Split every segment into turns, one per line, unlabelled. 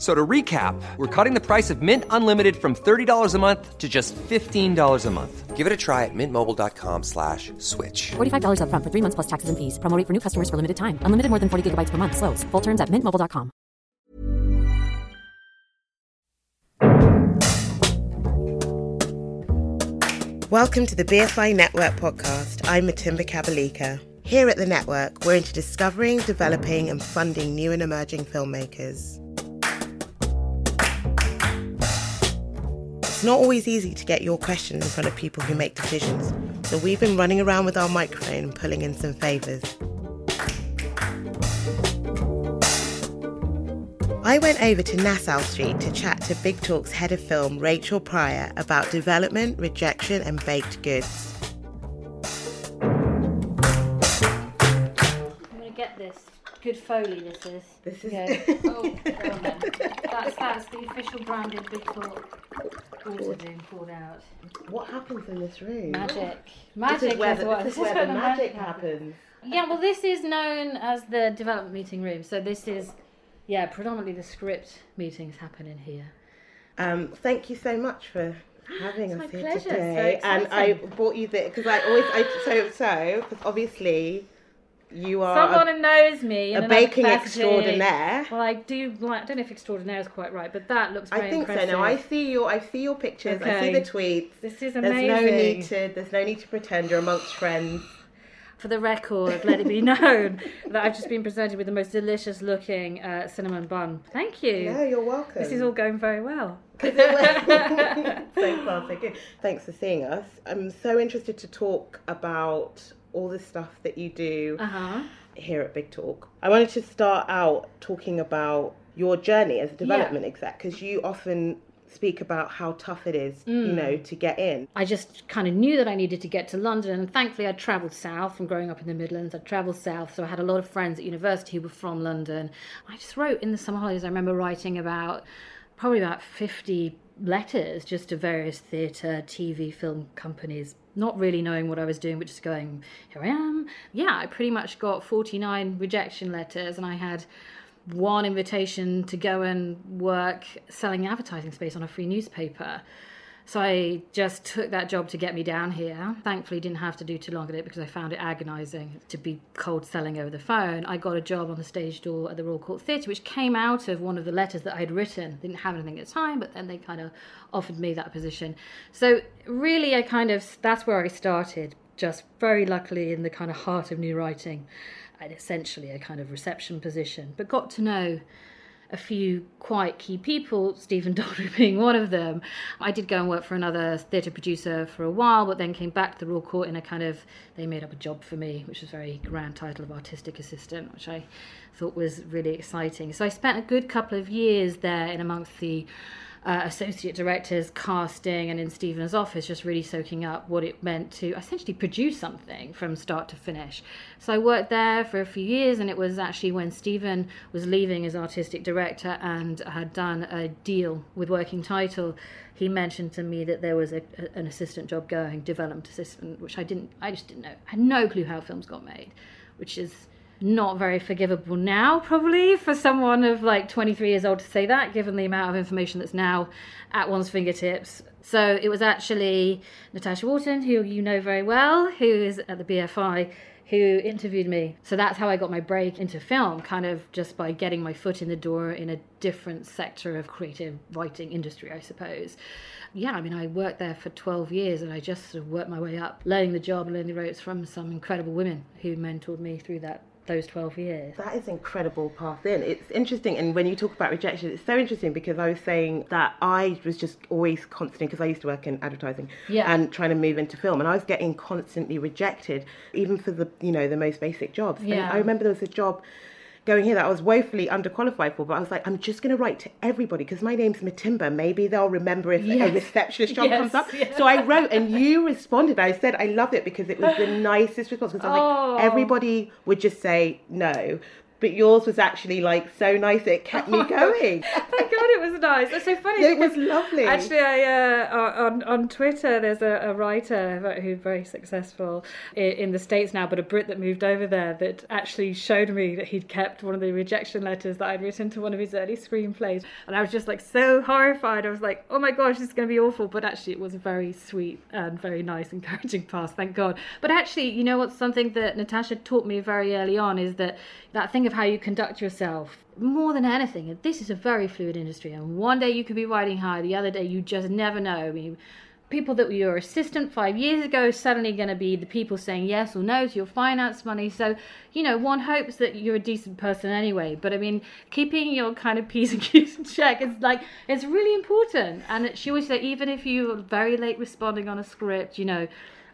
So to recap, we're cutting the price of Mint Unlimited from $30 a month to just $15 a month. Give it a try at mintmobile.com slash switch.
$45 upfront for three months plus taxes and fees. Promo rate for new customers for limited time. Unlimited more than 40 gigabytes per month. Slows. Full terms at mintmobile.com.
Welcome to the BFI Network podcast. I'm Matimba Kabalika. Here at the network, we're into discovering, developing, and funding new and emerging filmmakers. It's not always easy to get your question in front of people who make decisions, so we've been running around with our microphone and pulling in some favours. I went over to Nassau Street to chat to Big Talk's head of film, Rachael Prior, about development, rejection, and baked goods.
I'm gonna get this. Good Foley, this is.
This is-
Okay. oh, go on. That's, that's the official branded Big Talk water being poured out.
What happens in this room?
Magic.
This
Magic
is where
is
the,
what.
this is where the magic happens.
Yeah, well, this is known as the development meeting room. So this is, yeah, predominantly the script meetings happen in here.
Um, thank you so much for having
It's
us here
pleasure.
today.
So
and I brought you this because I always I, so so because obviously you are
Someone
a,
who knows me. in
a baking
capacity.
extraordinaire.
Well, I do like. I don't know if extraordinaire is quite right, but that looks very
I think
impressive.
so. No, I see your I see your pictures. I see the tweets.
This is amazing.
There's no need to there's no need to pretend you're amongst friends.
For the record, let it be known that I've just been presented with the most delicious looking uh, cinnamon bun. Thank you.
No, you're welcome.
This is all going very well.
so far, so good. Thanks for seeing us. I'm so interested to talk about all the stuff that you do
Uh huh.
here at Big Talk. I wanted to start out talking about your journey as a development exec because you often speak about how tough it is,
Mm.
you know, to get in.
I just kind of knew that I needed to get to London, and thankfully I'd travelled south from growing up in the Midlands. I'd travelled south, so I had a lot of friends at university who were from London. I just wrote in the summer holidays. I remember writing about probably about fifty letters just to various theatre, TV, film companies. Not really knowing what I was doing, but just going, here I am. Yeah, I pretty much got 49 rejection letters, and I had one invitation to go and work selling advertising space on a free newspaper. So I just took that job to get me down here. Thankfully, didn't have to do too long at it because I found it agonising to be cold selling over the phone. I got a job on the stage door at the Royal Court Theatre, which came out of one of the letters that I had written. Didn't have anything at the time, but then they kind of offered me that position. So really, I kind of that's where I started. Just very luckily in the kind of heart of new writing, and essentially a kind of reception position, but got to know a few quite key people, Stephen Daldry being one of them. I did go and work for another theatre producer for a while, but then came back to the Royal Court in a kind of, they made up a job for me, which was very grand title of artistic assistant, which I thought was really exciting. So I spent a good couple of years there in amongst the uh, associate directors, casting, and in Stephen's office, just really soaking up what it meant to essentially produce something from start to finish. So I worked there for a few years, and it was actually when Stephen was leaving as artistic director and had done a deal with Working Title. He mentioned to me that there was a, an assistant job going, development assistant, which I didn't, I just didn't know. I had no clue how films got made, which is not very forgivable now, probably, for someone of like 23 years old to say that, given the amount of information that's now at one's fingertips. So it was actually Natasha Wharton, who you know very well, who is at the BFI, who interviewed me. So that's how I got my break into film, kind of just by getting my foot in the door in a different sector of creative writing industry, I suppose. Yeah, I mean, I worked there for 12 years and I just sort of worked my way up, learning the job learning the ropes from some incredible women who mentored me through that those 12 years.
That is incredible path in. It's interesting, and when you talk about rejection, it's so interesting because I was saying that I was just always constantly because I used to work in advertising
Yeah.
and trying to move into film, and I was getting constantly rejected, even for the you know the most basic jobs. And I remember there was a job going here that I was woefully underqualified for, but I was like, I'm just going to write to everybody because my name's Matimba. Maybe they'll remember if a receptionist job
Yes,
comes up.
yeah.
So I wrote, and you responded. I said I loved it because it was the nicest response. Because I was
Oh.
like, everybody would just say no. But yours was actually like so nice it kept me going.
Thank God it was nice. It's so funny.
It was lovely.
Actually, I uh, on on Twitter, there's a, a writer who's very successful in, in the states now, but a Brit that moved over there that actually showed me that he'd kept one of the rejection letters that I'd written to one of his early screenplays, and I was just like so horrified. I was like, oh my gosh, this is going to be awful. But actually, it was a very sweet and very nice, encouraging pass. Thank God. But actually, you know what's something that Natasha taught me very early on is that that thing of how you conduct yourself. More than anything this is a very fluid industry and one day you could be riding high the other day you just never know. I mean people that were your assistant five years ago suddenly going to be the people saying yes or no to your finance money. So you know one hopes that you're a decent person anyway but i mean keeping your kind of p's and q's in check is like it's really important. And she always said even if you're very late responding on a script you know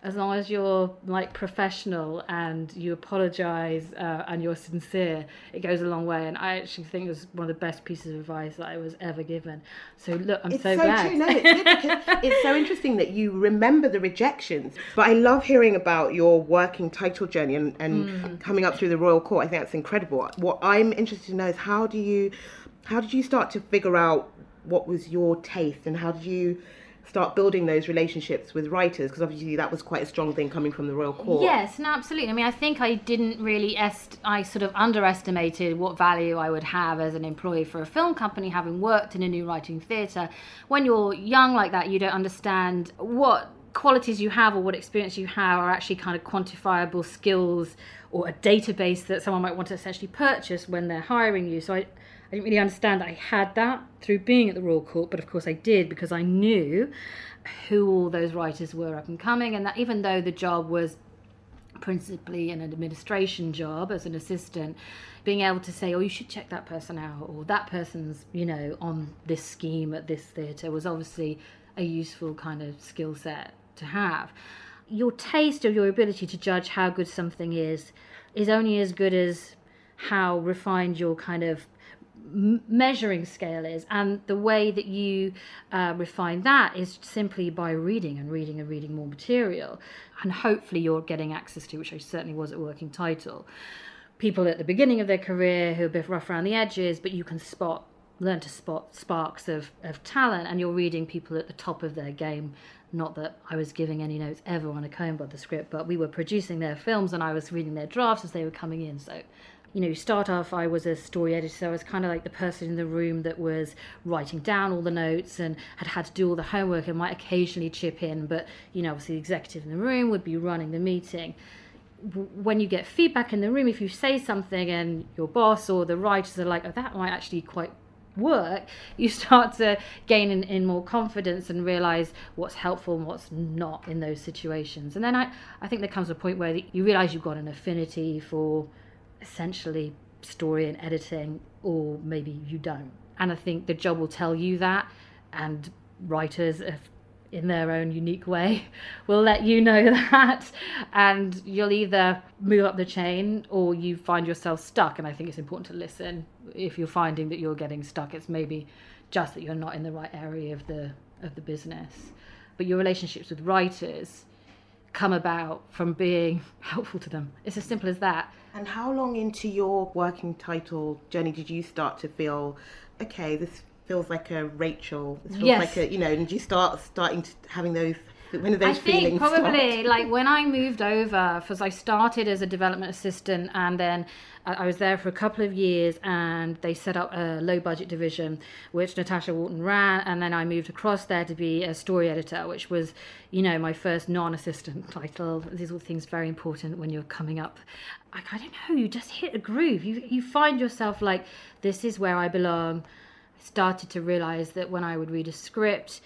as long as you're like professional and you apologize uh, and you're sincere it goes a long way and i actually think it was one of the best pieces of advice that i was ever given so look i'm
It's
so,
so,
glad
true. No, it's, it's so interesting that you remember the rejections. But I love hearing about your working title journey and, and
Hmm.
coming up through the royal court. I think that's incredible. What I'm interested to know is how do you, how did you start to figure out what was your taste and how did you start building those relationships with writers? Because obviously that was quite a strong thing coming from the royal court.
Yes, no, absolutely. I mean, I think I didn't really est- I sort of underestimated what value I would have as an employee for a film company, having worked in a new writing theatre. When you're young like that, you don't understand what qualities you have or what experience you have are actually kind of quantifiable skills or a database that someone might want to essentially purchase when they're hiring you. So I, I didn't really understand that I had that through being at the Royal Court, but of course I did because I knew who all those writers were up and coming, and that even though the job was principally an administration job as an assistant, being able to say, oh, you should check that person out, or that person's, you know, on this scheme at this theatre was obviously a useful kind of skill set to have. Your taste or your ability to judge how good something is is only as good as how refined your kind of measuring scale is. And the way that you uh, refine that is simply by reading and reading and reading more material. And hopefully you're getting access to which i certainly was at working title people at the beginning of their career who are a bit rough around the edges but you can spot learn to spot sparks of, of talent and you're reading people at the top of their game not that I was giving any notes ever on a Coen Brothers script, but we were producing their films and I was reading their drafts as they were coming in. So, you know, you start off, I was a story editor, so I was kind of like the person in the room that was writing down all the notes and had had to do all the homework and might occasionally chip in, but, you know, obviously the executive in the room would be running the meeting when you get feedback in the room, if you say something and your boss or the writers are like, oh, that might actually quite work, you start to gain in, in more confidence and realize what's helpful and what's not in those situations. And then I, I think there comes a point where you realize you've got an affinity for essentially story and editing, or maybe you don't. And I think the job will tell you that, and writers, if in their own unique way. Will let you know that and you'll either move up the chain or you find yourself stuck and i think it's important to listen. If you're finding that you're getting stuck it's maybe just that you're not in the right area of the of the business. But your relationships with writers come about from being helpful to them. It's as simple as that.
And how long into your working title journey did you start to feel, okay, this feels like a Rachel? This feels
Yes.
like a, you know, and you start starting to having those, when are those
I think
feelings?
probably
start?
like when I moved over, because I started as a development assistant and then I I was there for a couple of years and they set up a low budget division which Natasha Wharton ran and then I moved across there to be a story editor which was you know my first non-assistant title these are all things very important when you're coming up like I don't know you just hit a groove you you find yourself like this is where I belong I started to realize that when I would read a script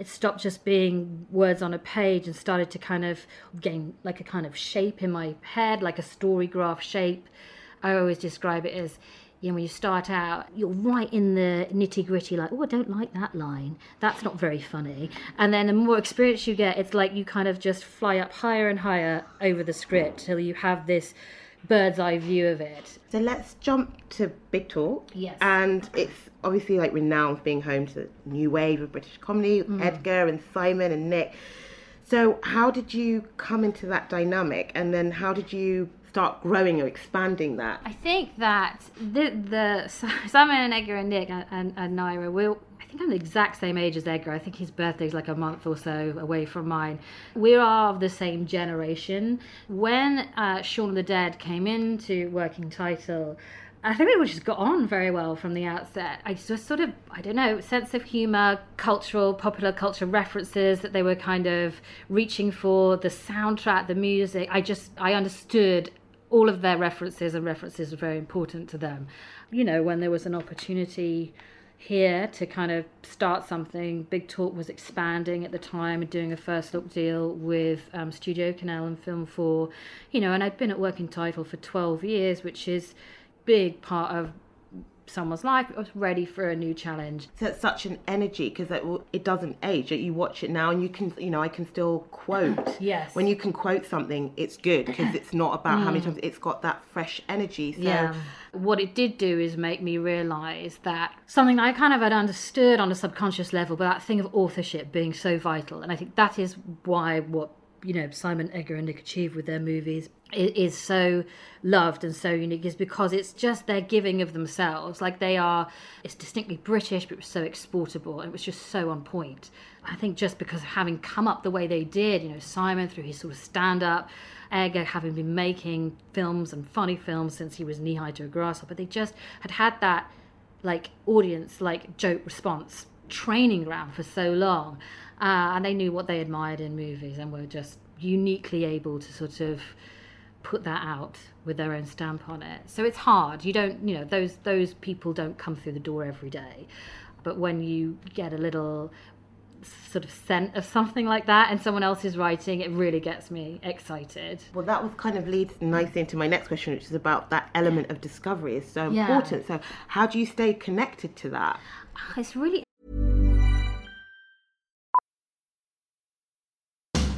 it stopped just being words on a page and started to kind of gain like a kind of shape in my head, like a story graph shape. I always describe it as you know, when you start out, you're right in the nitty gritty, like, oh, I don't like that line. That's not very funny. And then the more experience you get, it's like you kind of just fly up higher and higher over the script till you have this bird's eye view of it.
So let's jump to Big Talk.
Yes.
And it's obviously like renowned for being home to the new wave of British comedy, mm. Edgar and Simon and Nick. So how did you come into that dynamic and then how did you start growing or expanding that?
I think that the, the Simon and Edgar and Nick and, and, and Nira, we're, I think I'm the exact same age as Edgar. I think his birthday's like a month or so away from mine. We are of the same generation. When uh, Shaun of the Dead came into working title, I think we just got on very well from the outset. I just sort of, I don't know, sense of humor, cultural, popular culture references that they were kind of reaching for, the soundtrack, the music. I just, I understood all of their references, and references were very important to them. You know, when there was an opportunity here to kind of start something, Big Talk was expanding at the time and doing a first look deal with um, Studio Canal and Film 4, you know, and I'd been at Working Title for 12 years, which is big part of someone's life. I was ready for a new challenge.
So it's such an energy because it, it doesn't age. You watch it now and you can, you know, I can still quote.
Yes.
When you can quote something, it's good because it's not about how many mm. times it's got that fresh energy. So
Yeah. What it did do is make me realise that something I kind of had understood on a subconscious level, but that thing of authorship being so vital. And I think that is why what, you know, Simon Edgar and Nick achieved with their movies is so loved and so unique is because it's just their giving of themselves. Like they are, it's distinctly British, but it was so exportable and it was just so on point. I think just because of having come up the way they did, you know, Simon through his sort of stand up, Edgar having been making films and funny films since he was knee high to a grasshopper, they just had had that like audience, like joke response training ground for so long. Uh, and they knew what they admired in movies and were just uniquely able to sort of put that out with their own stamp on it. So it's hard. You don't, you know, those those people don't come through the door every day. But when you get a little sort of scent of something like that and someone else is writing, it really gets me excited.
Well, that was kind of leads nicely into my next question, which is about that element of discovery is so
Yeah.
important. So, how do you stay connected to that?
It's really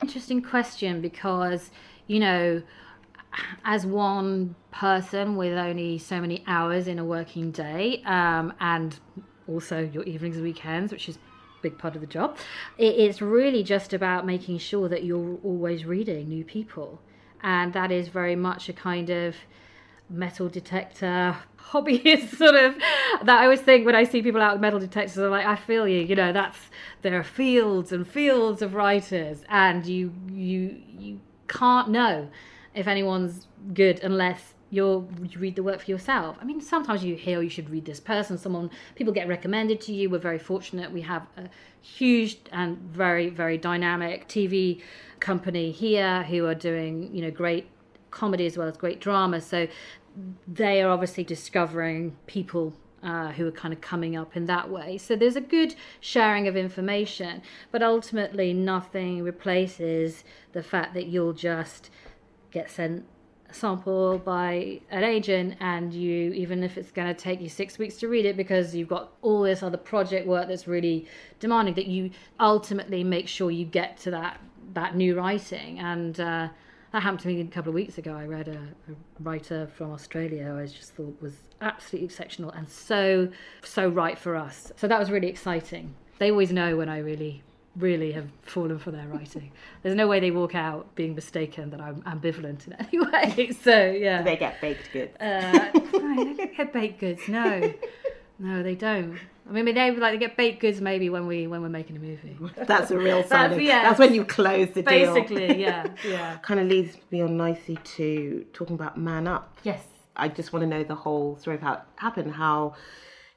Interesting question because you know as one person with only so many hours in a working day um, and also your evenings and weekends which is big part of the job it, it's really just about making sure that you're always reading new people. And that is very much a kind of metal detector hobbyist sort of that I always think when I see people out with metal detectors I'm like I feel you you know that's there are fields and fields of writers and you you you can't know if anyone's good unless you're you read the work for yourself. I mean sometimes you hear oh, you should read this person someone people get recommended to you. We're very fortunate we have a huge and very very dynamic TV company here who are doing you know great comedy as well as great drama. So they are obviously discovering people uh, who are kind of coming up in that way. So there's a good sharing of information, but ultimately nothing replaces the fact that you'll just get sent a sample by an agent and you even if it's going to take you six weeks to read it because you've got all this other project work that's really demanding that you ultimately make sure you get to that that new writing and uh, that happened to me a couple of weeks ago. I read a, a, writer from Australia who I just thought was absolutely exceptional and so so right for us. So that was really exciting. They always know when I really really have fallen for their writing. There's no way they walk out being mistaken that I'm ambivalent in any way. So yeah,
Do they get baked goods.
uh, no, they don't get baked goods. No, no, they don't. I mean, they like they get baked goods maybe when we when we're making a movie.
That's a real sign.
That's-
of,
yeah.
That's when you close the deal.
Basically, yeah, yeah.
kind of leads me on nicely to talking about Man Up.
Yes.
I just want to know the whole story of how it happened, how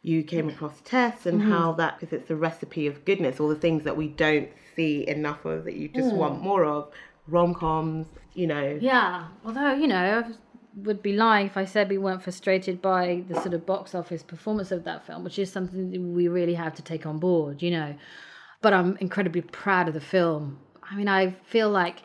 you came across Tess, and
Mm-hmm.
how that because it's a recipe of goodness, all the things that we don't see enough of that you just
Mm.
want more of, rom coms, you know.
Yeah, although you know, I would be lying if I said we weren't frustrated by the sort of box office performance of that film, which is something we really have to take on board, you know. But I'm incredibly proud of the film. I mean, I feel like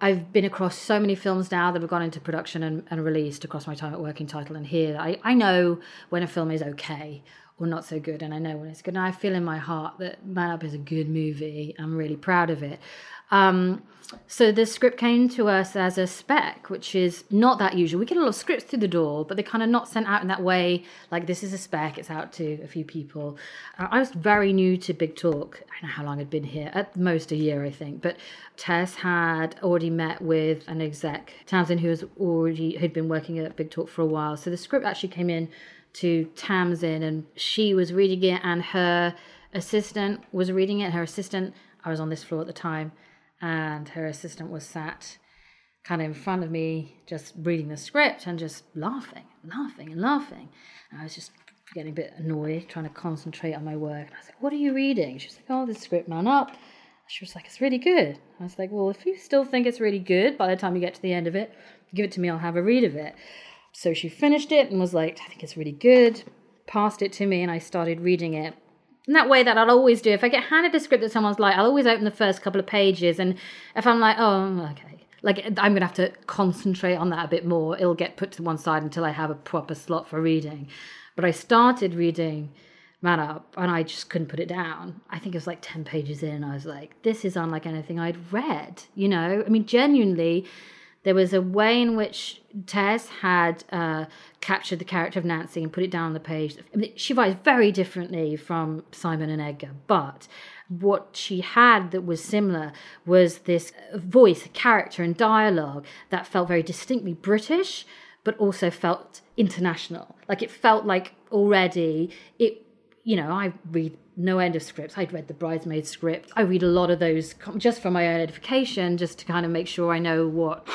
I've been across so many films now that have gone into production and, and released across my time at Working Title and here. I, I know when a film is okay or not so good, and I know when it's good. And I feel in my heart that Man Up is a good movie. I'm really proud of it. Um, so the script came to us as a spec, which is not that usual. We get a lot of scripts through the door, but they're kind of not sent out in that way. Like this is a spec; it's out to a few people. Uh, I was very new to Big Talk. I don't know how long I'd been here. At most a year, I think. But Tess had already met with an exec, Tamsin, who was already who'd been working at Big Talk for a while. So the script actually came in to Tamsin, and she was reading it, and her assistant was reading it. Her assistant, I was on this floor at the time and her assistant was sat kind of in front of me just reading the script and just laughing laughing and laughing. And i was just getting a bit annoyed trying to concentrate on my work. And i was like what are you reading? She was like oh this script man up. She was like it's really good. I was like well if you still think it's really good by the time you get to the end of it give it to me i'll have a read of it. So she finished it and was like i think it's really good passed it to me and i started reading it in that way that I'll always do. If I get handed a script that someone's like, I'll always open the first couple of pages, and if I'm like, oh, mm, okay, like I'm gonna have to concentrate on that a bit more. It'll get put to one side until I have a proper slot for reading. But I started reading Man Up, and I just couldn't put it down. I think it was like ten pages in. I was like, this is unlike anything I'd read. You know, I mean, genuinely there was a way in which Tess had uh, captured the character of Nancy and put it down on the page. She writes very differently from Simon and Edgar, but what she had that was similar was this voice, character, and dialogue that felt very distinctly British, but also felt international. Like it felt like already it. You know, I read no end of scripts. I'd read the bridesmaid script. I read a lot of those just for my own edification, just to kind of make sure I know what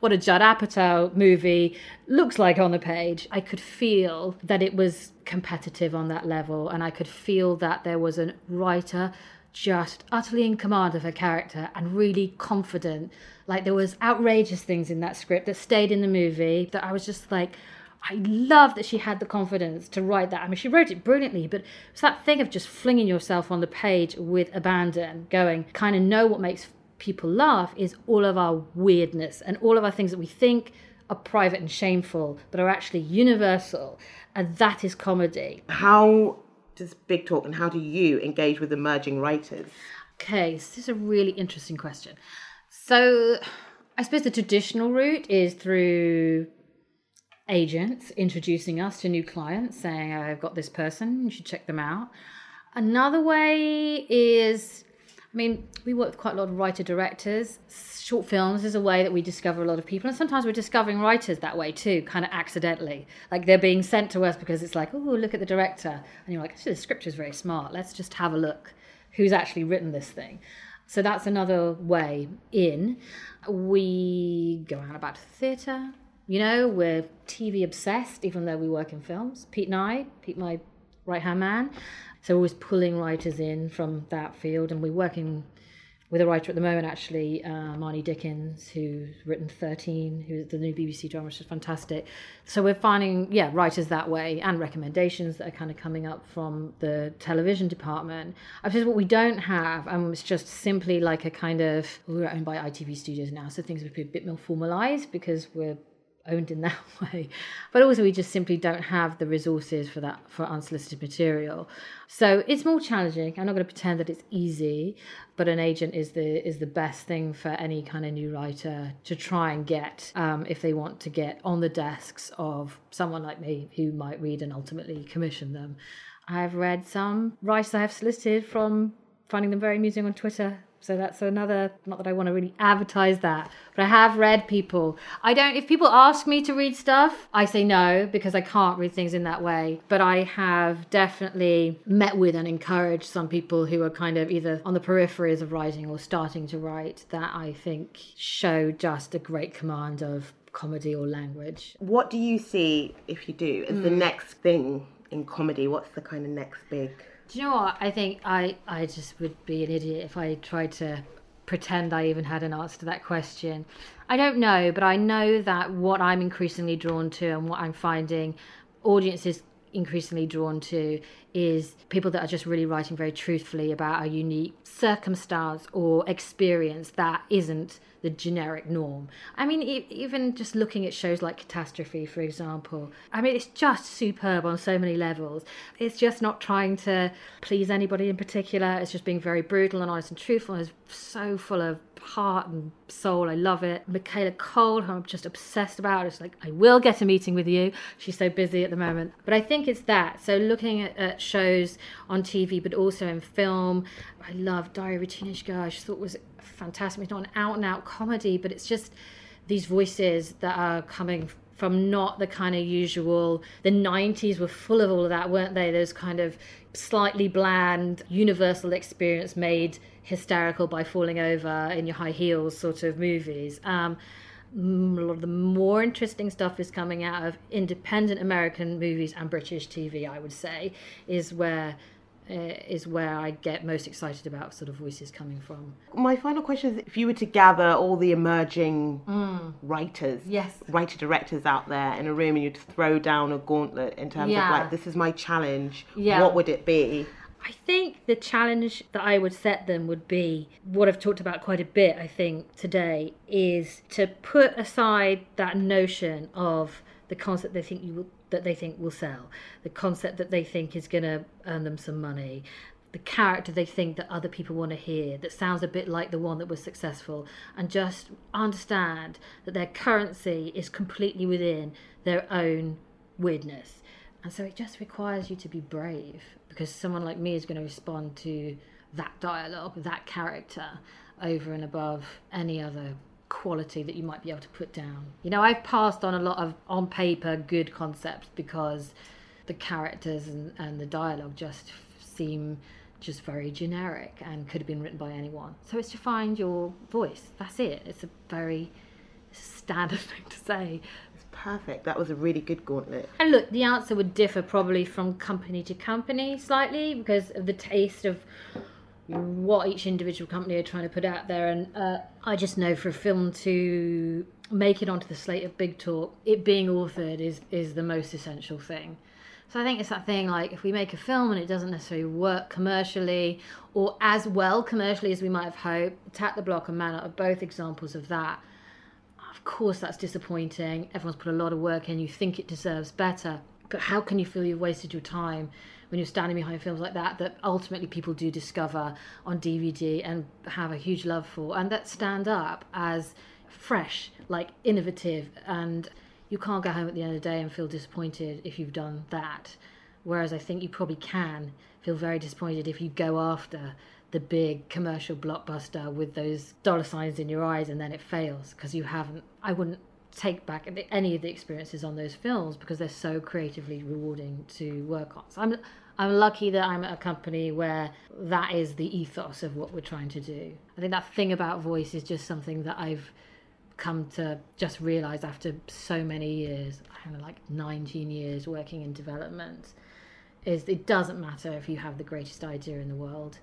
what a Judd Apatow movie looks like on the page. I could feel that it was competitive on that level, and I could feel that there was a writer just utterly in command of her character and really confident. Like there was outrageous things in that script that stayed in the movie that I was just like, I love that she had the confidence to write that. I mean, she wrote it brilliantly, but it's that thing of just flinging yourself on the page with abandon, going, kind of know what makes people laugh is all of our weirdness and all of our things that we think are private and shameful, but are actually universal. And that is comedy.
How does Big Talk and how do you engage with emerging writers?
Okay, so this is a really interesting question. So, I suppose the traditional route is through agents introducing us to new clients, saying, I've got this person, you should check them out. Another way is, I mean, we work with quite a lot of writer directors. Short films is a way that we discover a lot of people, and sometimes we're discovering writers that way too, kind of accidentally. Like they're being sent to us because it's like, oh, look at the director. And you're like, actually, the script is very smart. Let's just have a look who's actually written this thing. So that's another way in. We go out about theatre. You know, we're TV obsessed, even though we work in films. Pete and I, Pete, my right hand man. So we're always pulling writers in from that field, and we're working with a writer at the moment, actually, uh, Marnie Dickens, who's written 13, who's the new BBC drama, which is fantastic. So we're finding, yeah, writers that way and recommendations that are kind of coming up from the television department. I suppose what we don't have, and it's just simply like a kind of, we're owned by ITV Studios now, so things would be a bit more formalized because we're owned in that way. But also we just simply don't have the resources for that for unsolicited material. So it's more challenging. I'm not going to pretend that it's easy but an agent is the is the best thing for any kind of new writer to try and get um, if they want to get on the desks of someone like me who might read and ultimately commission them. I've read some writers i have solicited from finding them very amusing on twitter so that's another, not that I want to really advertise that, but I have read people. I don't, if people ask me to read stuff, I say no because I can't read things in that way. But I have definitely met with and encouraged some people who are kind of either on the peripheries of writing or starting to write that I think show just a great command of comedy or language.
What do you see, if you do, as the hmm. next thing in comedy? What's the kind of next big
Do you know what? I think I, I just would be an idiot if I tried to pretend I even had an answer to that question. I don't know, but I know that what I'm increasingly drawn to and what I'm finding audiences increasingly drawn to is people that are just really writing very truthfully about a unique circumstance or experience that isn't the generic norm. I mean, even just looking at shows like Catastrophe, for example, I mean, it's just superb on so many levels. It's just not trying to please anybody in particular, it's just being very brutal and honest and truthful. It's so full of heart and soul. I love it. Michaela Coel, who I'm just obsessed about, it's like, I will get a meeting with you. She's so busy at the moment. But I think it's that. So looking at, at shows on TV, but also in film, I love Diary of a Teenage Girl. I just thought was fantastic. It's not an out and out comedy, but it's just these voices that are coming from not the kind of usual the 90s were full of all of that weren't they those kind of slightly bland universal experience made hysterical by falling over in your high heels sort of movies um, mm, a lot of the more interesting stuff is coming out of independent American movies and British TV, I would say, is where uh, is where I get most excited about sort of voices coming from.
My final question is if you were to gather all the emerging writers,
Yes.
writer directors out there in a room and you'd throw down a gauntlet in terms
Yeah.
of like, this is my challenge,
Yeah.
what would it be?
I think the challenge that I would set them would be what I've talked about quite a bit, I think, today, is to put aside that notion of the concept they think you will, that they think will sell, the concept that they think is going to earn them some money, the character they think that other people want to hear that sounds a bit like the one that was successful, and just understand that their currency is completely within their own weirdness. And so it just requires you to be brave because someone like me is going to respond to that dialogue, that character, over and above any other quality that you might be able to put down. You know, I've passed on a lot of on paper good concepts because the characters and, and the dialogue just seem just very generic and could have been written by anyone. So it's to find your voice. That's it. It's a very standard thing to say.
Perfect. That was a really good gauntlet.
And look, the answer would differ probably from company to company slightly because of the taste of what each individual company are trying to put out there. And uh, I just know for a film to make it onto the slate of Big Talk, it being authored is is the most essential thing. So I think it's that thing like if we make a film and it doesn't necessarily work commercially or as well commercially as we might have hoped, Attack the Block and Man are both examples of that. Of course, that's disappointing. Everyone's put a lot of work in. You think it deserves better. But how can you feel you've wasted your time when you're standing behind films like that that ultimately people do discover on DVD and have a huge love for and that stand up as fresh, like innovative, and you can't go home at the end of the day and feel disappointed if you've done that. Whereas I think you probably can feel very disappointed if you go after the big commercial blockbuster with those dollar signs in your eyes and then it fails because you haven't. I wouldn't take back any of the experiences on those films because they're so creatively rewarding to work on. So I'm I'm lucky that I'm at a company where that is the ethos of what we're trying to do. I think that thing about voice is just something that I've come to just realize after so many years, I don't know, like 19 years working in development, is it doesn't matter if you have the greatest idea in the world.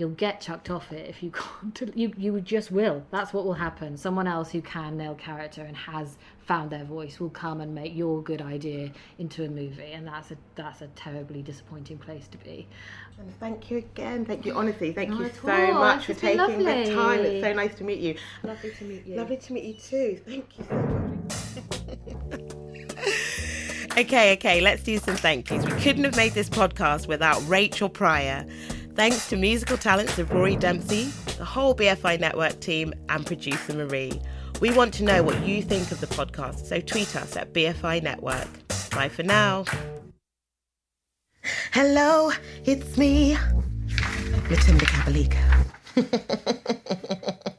You'll get chucked off it if you can't. You you just will. That's what will happen. Someone else who can nail character and has found their voice will come and make your good idea into a movie, and that's a that's a terribly disappointing place to be.
And thank you again. Thank you, honestly. Thank
Not
you so
all.
much for
It's been
taking the time. It's so nice to meet you.
Lovely to meet you.
Lovely to meet you too. Thank you so much. okay, okay, let's do some thank yous. We couldn't have made this podcast without Rachael Prior. Thanks to musical talents of Rory Dempsey, the whole BFI network team, and producer Marie. We want to know what you think of the podcast, so tweet us at BFI Network. Bye for now. Hello, it's me, Matilda Kabalika.